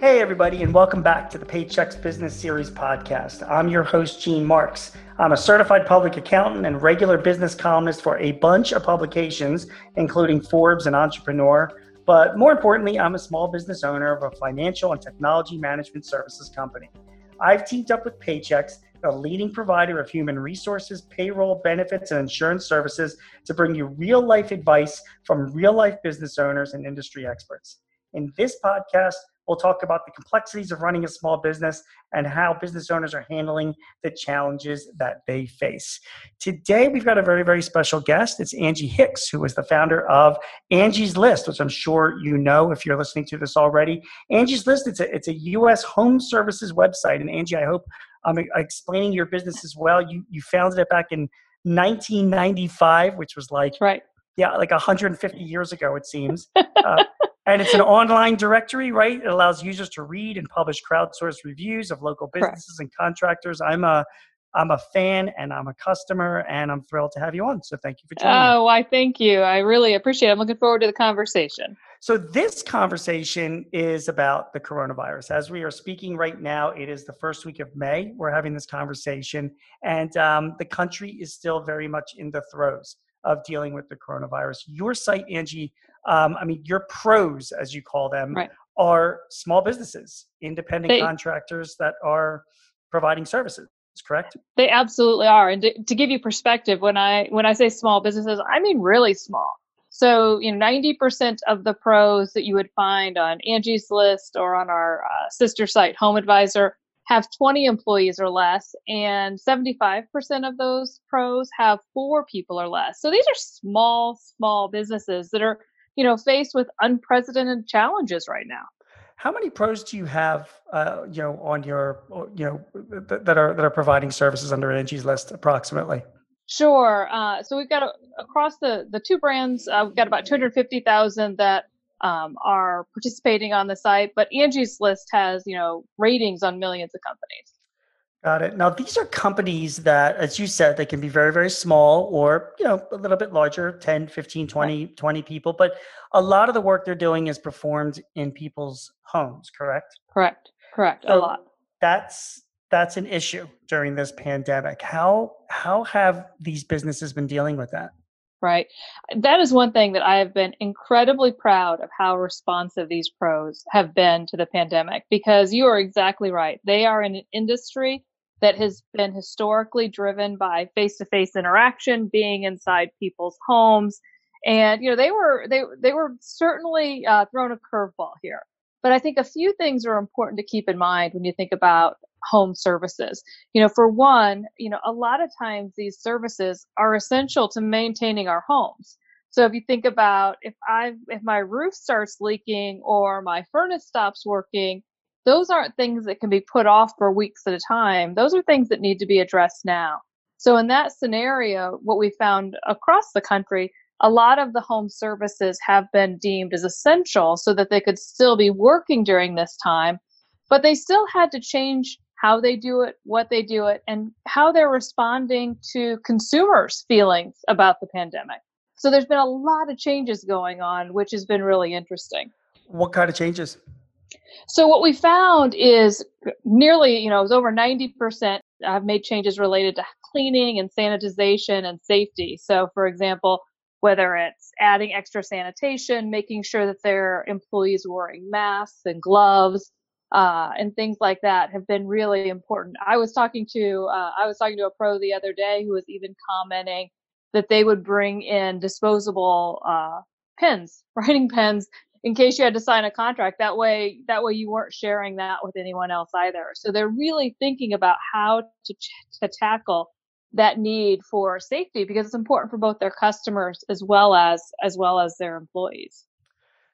Hey, everybody, and welcome back to the Paychex Business Series podcast. I'm your host, Gene Marks. I'm a certified public accountant and regular business columnist for a bunch of publications, including Forbes and Entrepreneur. But more importantly, I'm a small business owner of a financial and technology management services company. I've teamed up with Paychex, the leading provider of human resources, payroll, benefits, and insurance services, to bring you real life advice from real life business owners and industry experts. In this podcast, We'll talk about the complexities of running a small business and how business owners are handling the challenges that they face. Today, we've got a very, very special guest. It's Angie Hicks, who is the founder of Angie's List, which I'm sure you know if you're listening to this already. Angie's List, it's a, it's a U.S. home services website. And Angie, I hope I'm explaining your business as well. You, you founded it back in 1995, which was like, right. Yeah, like 150 years ago, it seems. Uh, and it's an online directory, right? It allows users to read and publish crowdsourced reviews of local businesses Correct. and contractors. I'm a I'm a fan and I'm a customer, and I'm thrilled to have you on. So thank you for joining. Oh, I thank you. I really appreciate it. I'm looking forward to the conversation. So this conversation is about the coronavirus. As we are speaking right now, it is the first week of May. We're having this conversation, and um, the country is still very much in the throes of dealing with the coronavirus. Your site, Angie, um, I mean, your pros, as you call them, right. are small businesses, independent they, contractors that are providing services. Correct. They absolutely are. And to, to give you perspective, when I when I say small businesses, I mean really small. So, you know, 90% of the pros that you would find on Angie's List or on our uh, sister site, Home Advisor, have 20 employees or less, and 75% of those pros have four people or less. So these are small, small businesses that are, you know, faced with unprecedented challenges right now. How many pros do you have, uh, you know, on your, you know, that are that are providing services under Angie's List, approximately? Sure. Uh, so we've got a, across the the two brands, uh, we've got about 250,000 that um, are participating on the site, but Angie's List has, you know, ratings on millions of companies. Got it. Now, these are companies that, as you said, they can be very, very small or, you know, a little bit larger 10, 15, 20, right. 20 people. But a lot of the work they're doing is performed in people's homes, correct? Correct. Correct. So a lot. That's that's an issue during this pandemic. How how have these businesses been dealing with that? Right? That is one thing that I have been incredibly proud of how responsive these pros have been to the pandemic because you are exactly right. They are in an industry that has been historically driven by face-to-face interaction, being inside people's homes, and you know they were they they were certainly uh, thrown a curveball here. But I think a few things are important to keep in mind when you think about home services. You know, for one, you know, a lot of times these services are essential to maintaining our homes. So if you think about if I if my roof starts leaking or my furnace stops working, those aren't things that can be put off for weeks at a time. Those are things that need to be addressed now. So in that scenario, what we found across the country, a lot of the home services have been deemed as essential so that they could still be working during this time, but they still had to change how they do it, what they do it, and how they're responding to consumers' feelings about the pandemic. So there's been a lot of changes going on, which has been really interesting. What kind of changes? So what we found is nearly, you know, it was over 90% have made changes related to cleaning and sanitization and safety. So for example, whether it's adding extra sanitation, making sure that their employees are wearing masks and gloves, uh, and things like that have been really important. I was talking to uh, I was talking to a pro the other day who was even commenting that they would bring in disposable uh, pens, writing pens, in case you had to sign a contract. That way, that way you weren't sharing that with anyone else either. So they're really thinking about how to to tackle that need for safety because it's important for both their customers as well as as well as their employees.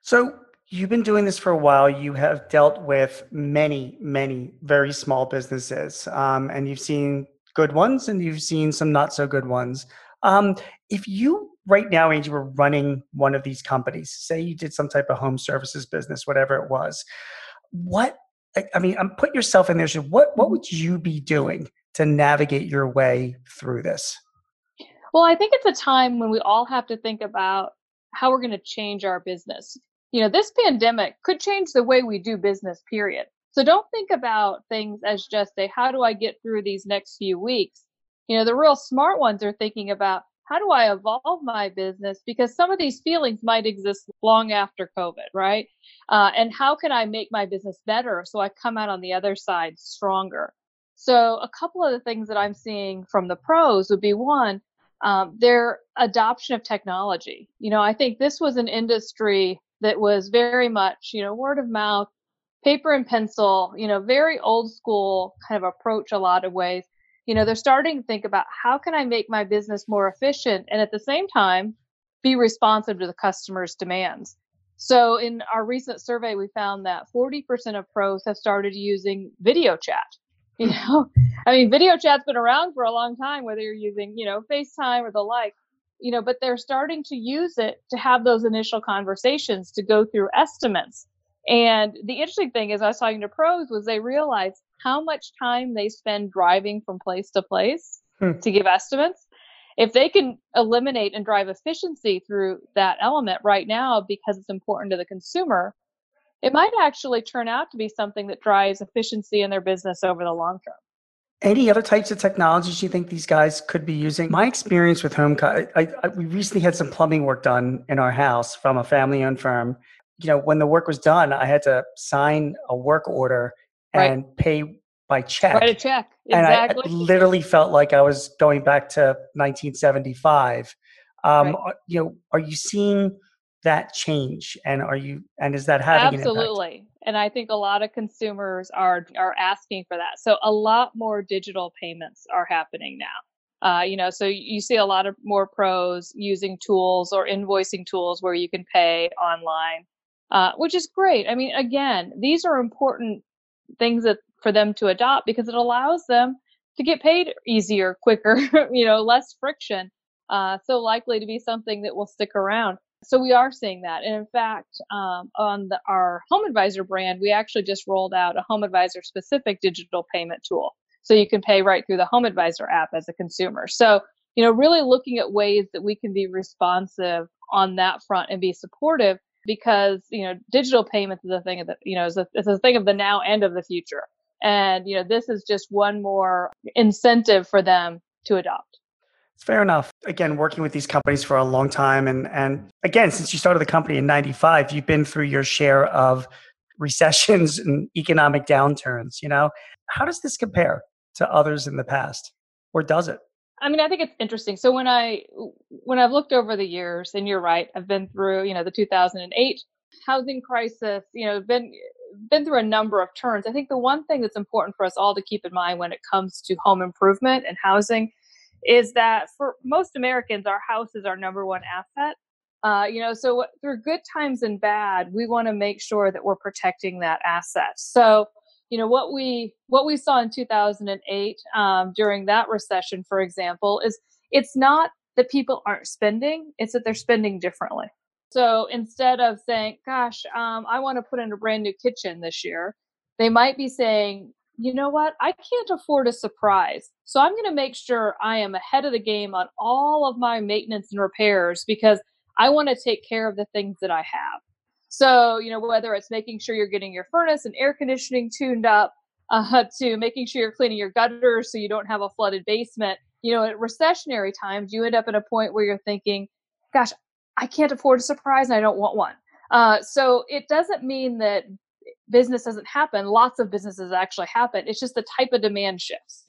So You've been doing this for a while. You have dealt with many, many very small businesses, um, and you've seen good ones and you've seen some not so good ones. Um, if you right now, Angie, were running one of these companies, say you did some type of home services business, whatever it was, what I mean, I'm um, put yourself in there. So what what would you be doing to navigate your way through this? Well, I think it's a time when we all have to think about how we're going to change our business you know, this pandemic could change the way we do business, period. So don't think about things as just a how do I get through these next few weeks? You know, the real smart ones are thinking about how do I evolve my business? Because some of these feelings might exist long after COVID, right? Uh, and how can I make my business better so I come out on the other side stronger? So, a couple of the things that I'm seeing from the pros would be one, um, their adoption of technology. You know, I think this was an industry that was very much, you know, word of mouth, paper and pencil, you know, very old school kind of approach a lot of ways. You know they're starting to think about how can i make my business more efficient and at the same time be responsive to the customer's demands. So in our recent survey we found that 40% of pros have started using video chat. You know i mean video chat's been around for a long time whether you're using you know facetime or the like you know but they're starting to use it to have those initial conversations to go through estimates and the interesting thing is i was talking to pros was they realized how much time they spend driving from place to place hmm. to give estimates. If they can eliminate and drive efficiency through that element right now because it's important to the consumer, it might actually turn out to be something that drives efficiency in their business over the long term. Any other types of technologies you think these guys could be using? My experience with home, I, I, we recently had some plumbing work done in our house from a family-owned firm. You know, when the work was done, I had to sign a work order and right. pay by check. Write a check. Exactly. And I literally felt like I was going back to 1975. Um, right. You know, are you seeing that change, and are you, and is that having absolutely? And I think a lot of consumers are are asking for that. So a lot more digital payments are happening now. Uh, you know, so you see a lot of more pros using tools or invoicing tools where you can pay online, uh, which is great. I mean, again, these are important things that for them to adopt because it allows them to get paid easier, quicker, you know, less friction. Uh, so likely to be something that will stick around. So we are seeing that. And in fact, um, on the, our Home Advisor brand, we actually just rolled out a Home Advisor specific digital payment tool. So you can pay right through the Home Advisor app as a consumer. So, you know, really looking at ways that we can be responsive on that front and be supportive because you know digital payments is a thing of the you know is a, it's a thing of the now and of the future and you know this is just one more incentive for them to adopt fair enough again working with these companies for a long time and and again since you started the company in 95 you've been through your share of recessions and economic downturns you know how does this compare to others in the past or does it I mean, I think it's interesting. So when I when I've looked over the years, and you're right, I've been through, you know, the 2008 housing crisis, you know, been been through a number of turns. I think the one thing that's important for us all to keep in mind when it comes to home improvement and housing is that for most Americans, our house is our number one asset. Uh, you know, so through good times and bad, we want to make sure that we're protecting that asset. So you know what we what we saw in 2008 um, during that recession for example is it's not that people aren't spending it's that they're spending differently so instead of saying gosh um, i want to put in a brand new kitchen this year they might be saying you know what i can't afford a surprise so i'm going to make sure i am ahead of the game on all of my maintenance and repairs because i want to take care of the things that i have so, you know, whether it's making sure you're getting your furnace and air conditioning tuned up, uh, to making sure you're cleaning your gutters so you don't have a flooded basement. You know, at recessionary times, you end up at a point where you're thinking, gosh, I can't afford a surprise and I don't want one. Uh, so it doesn't mean that business doesn't happen. Lots of businesses actually happen. It's just the type of demand shifts.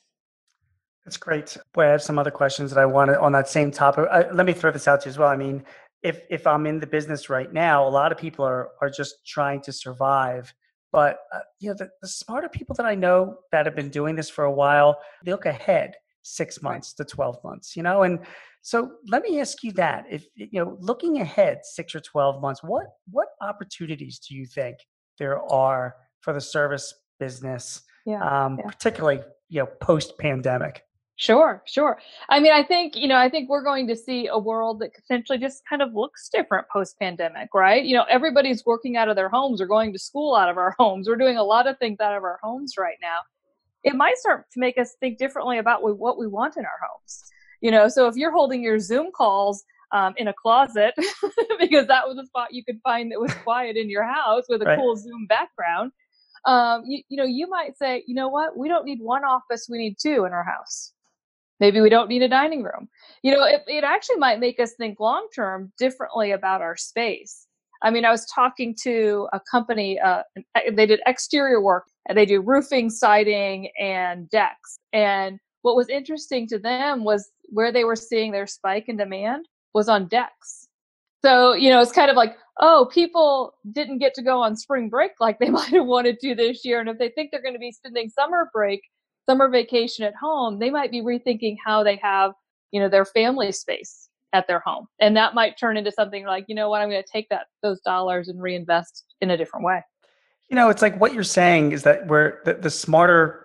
That's great. Boy, I have some other questions that I wanted on that same topic. Uh, let me throw this out to you as well. I mean, if if I'm in the business right now, a lot of people are are just trying to survive. But uh, you know, the, the smarter people that I know that have been doing this for a while, they look ahead six months to twelve months. You know, and so let me ask you that: if you know, looking ahead six or twelve months, what what opportunities do you think there are for the service business, yeah, um, yeah. particularly you know post pandemic? Sure, sure. I mean, I think, you know, I think we're going to see a world that essentially just kind of looks different post pandemic, right? You know, everybody's working out of their homes or going to school out of our homes. We're doing a lot of things out of our homes right now. It might start to make us think differently about what we want in our homes. You know, so if you're holding your Zoom calls um, in a closet because that was a spot you could find that was quiet in your house with a right. cool Zoom background. Um, you, you know, you might say, you know what, we don't need one office, we need two in our house. Maybe we don't need a dining room. You know, it, it actually might make us think long term differently about our space. I mean, I was talking to a company, uh, they did exterior work, and they do roofing, siding, and decks. And what was interesting to them was where they were seeing their spike in demand was on decks. So, you know, it's kind of like, oh, people didn't get to go on spring break like they might have wanted to this year. And if they think they're going to be spending summer break, summer vacation at home, they might be rethinking how they have, you know, their family space at their home. And that might turn into something like, you know what, I'm going to take that those dollars and reinvest in a different way. You know, it's like what you're saying is that we're the, the smarter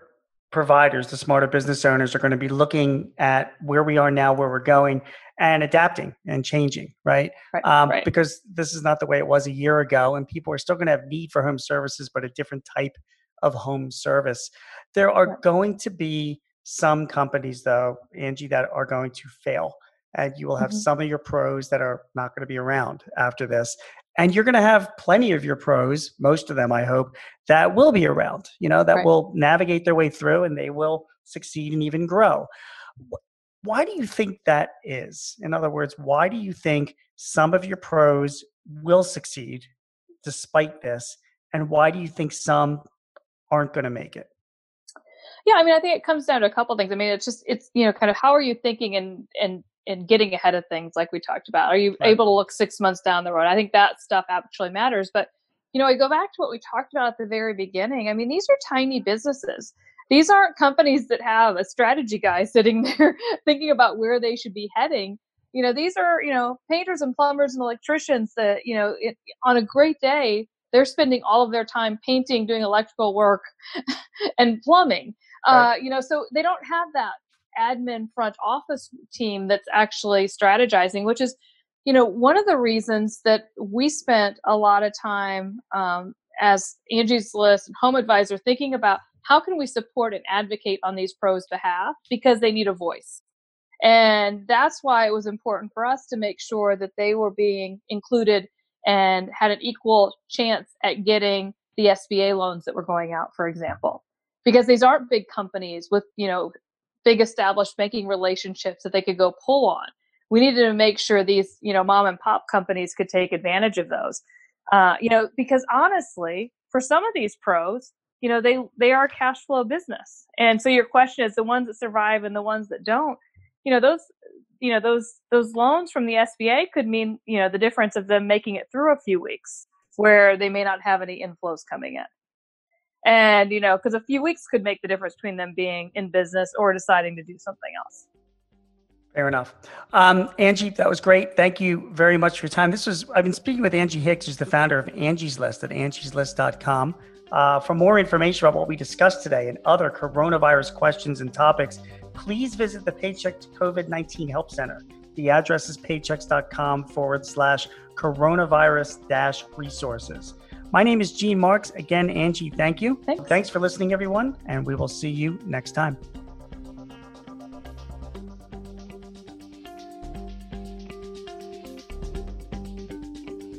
providers, the smarter business owners are going to be looking at where we are now, where we're going, and adapting and changing, right? Right, um, right. Because this is not the way it was a year ago, and people are still going to have need for home services, but a different type of home service. There are right. going to be some companies, though, Angie, that are going to fail. And you will have mm-hmm. some of your pros that are not going to be around after this and you're going to have plenty of your pros most of them i hope that will be around you know that right. will navigate their way through and they will succeed and even grow. Why do you think that is? In other words why do you think some of your pros will succeed despite this and why do you think some aren't going to make it? Yeah i mean i think it comes down to a couple things. I mean it's just it's you know kind of how are you thinking and and and getting ahead of things like we talked about? Are you right. able to look six months down the road? I think that stuff actually matters. But you know, I go back to what we talked about at the very beginning. I mean, these are tiny businesses. These aren't companies that have a strategy guy sitting there thinking about where they should be heading. You know, these are, you know, painters and plumbers and electricians that, you know, it, on a great day, they're spending all of their time painting, doing electrical work and plumbing. Right. Uh, you know, so they don't have that admin front office team that's actually strategizing, which is, you know, one of the reasons that we spent a lot of time um, as Angie's List and Home Advisor thinking about how can we support and advocate on these pros' behalf because they need a voice. And that's why it was important for us to make sure that they were being included and had an equal chance at getting the SBA loans that were going out, for example. Because these aren't big companies with, you know, big established banking relationships that they could go pull on. We needed to make sure these, you know, mom and pop companies could take advantage of those. Uh, you know, because honestly, for some of these pros, you know, they they are cash flow business. And so your question is the ones that survive and the ones that don't, you know, those you know, those those loans from the SBA could mean, you know, the difference of them making it through a few weeks where they may not have any inflows coming in and you know because a few weeks could make the difference between them being in business or deciding to do something else. Fair enough. Um, angie that was great. Thank you very much for your time. This was i've been speaking with angie hicks who's the founder of angie's list at angieslist.com uh, for more information about what we discussed today and other coronavirus questions and topics please visit the paychex covid-19 help center. The address is paychex.com forward slash coronavirus dash resources my name is Gene Marks. Again, Angie, thank you. Thanks. Thanks for listening, everyone, and we will see you next time.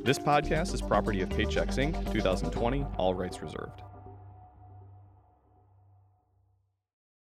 This podcast is property of Paychex Inc., 2020, all rights reserved.